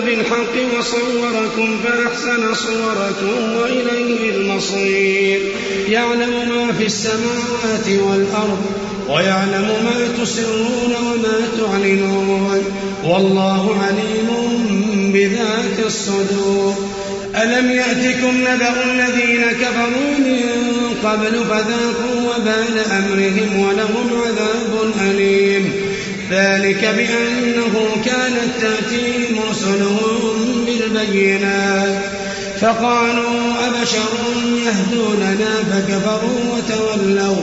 بالحق وصوركم فأحسن صوركم وإليه المصير. يعلم ما في السماوات والأرض ويعلم ما تسرون وما تعلنون. والله عليم بذات الصدور. ألم يأتكم نبأ الذين كفروا من قبل فذاقوا وبال أمرهم ولهم عذاب أليم. ذلك بأنه كانت تأتيهم رسلهم بالبينات فقالوا أبشر يهدوننا فكفروا وتولوا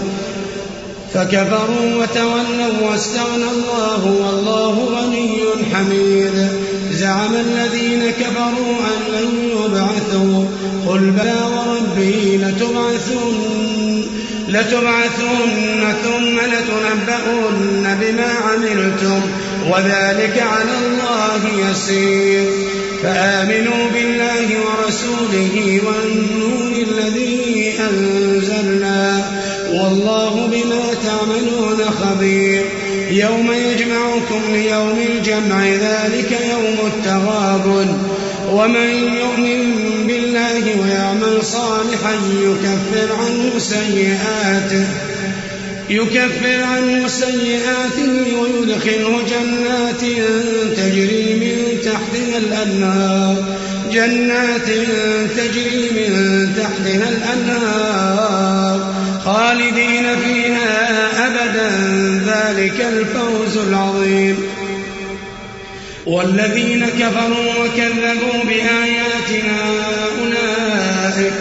فكفروا وتولوا واستغنى الله والله غني حميد زعم الذين كفروا أن لن يبعثوا قل بلى وربي لتبعثن لتبعثن ثم لتنبؤن بما عملتم وذلك على الله يسير. فآمنوا بالله ورسوله والنور الذي أنزلنا. والله بما تعملون خبير. يوم يجمعكم ليوم الجمع ذلك يوم التغابن. ومن يؤمن بالله ويعمل صالحا يكفر عنه سيئاته. يكفر عنه سيئاته ويدخله جنات تجري من تحتها الأنهار. جنات تجري من تحتها الأنهار. خالدين فيها أبدا. ذلك الفوز العظيم. والذين كفروا وكذبوا بآياتنا أولئك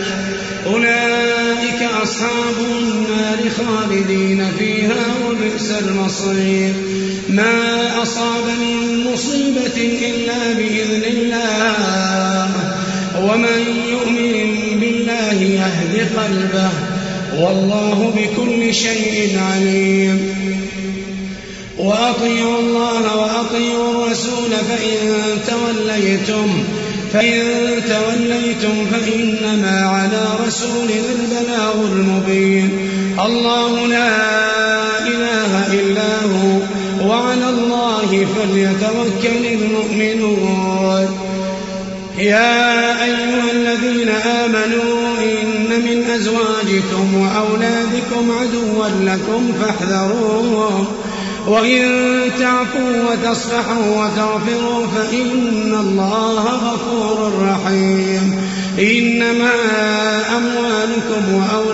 أولئك خالدين فيها وبئس المصير. ما أصاب من مصيبة إلا بإذن الله. ومن يؤمن بالله يهد قلبه. والله بكل شيء عليم. وأطيعوا الله وأطيعوا الرسول فإن توليتم. فإن توليتم فإنما على رسولنا البلاغ المبين. الله لا إله إلا هو. وعلى الله فليتوكل المؤمنون. يا أيها الذين آمنوا إن من أزواجكم وأولادكم عدوا لكم فاحذروهم. وإن تعفوا وتصفحوا وتغفروا فإن الله غفور رحيم. إنما أموالكم وأولادكم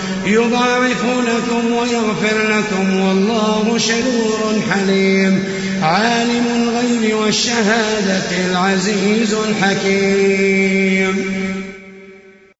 يضاعف لكم ويغفر لكم والله شكور حليم. عالم الغيب والشهادة العزيز الحكيم.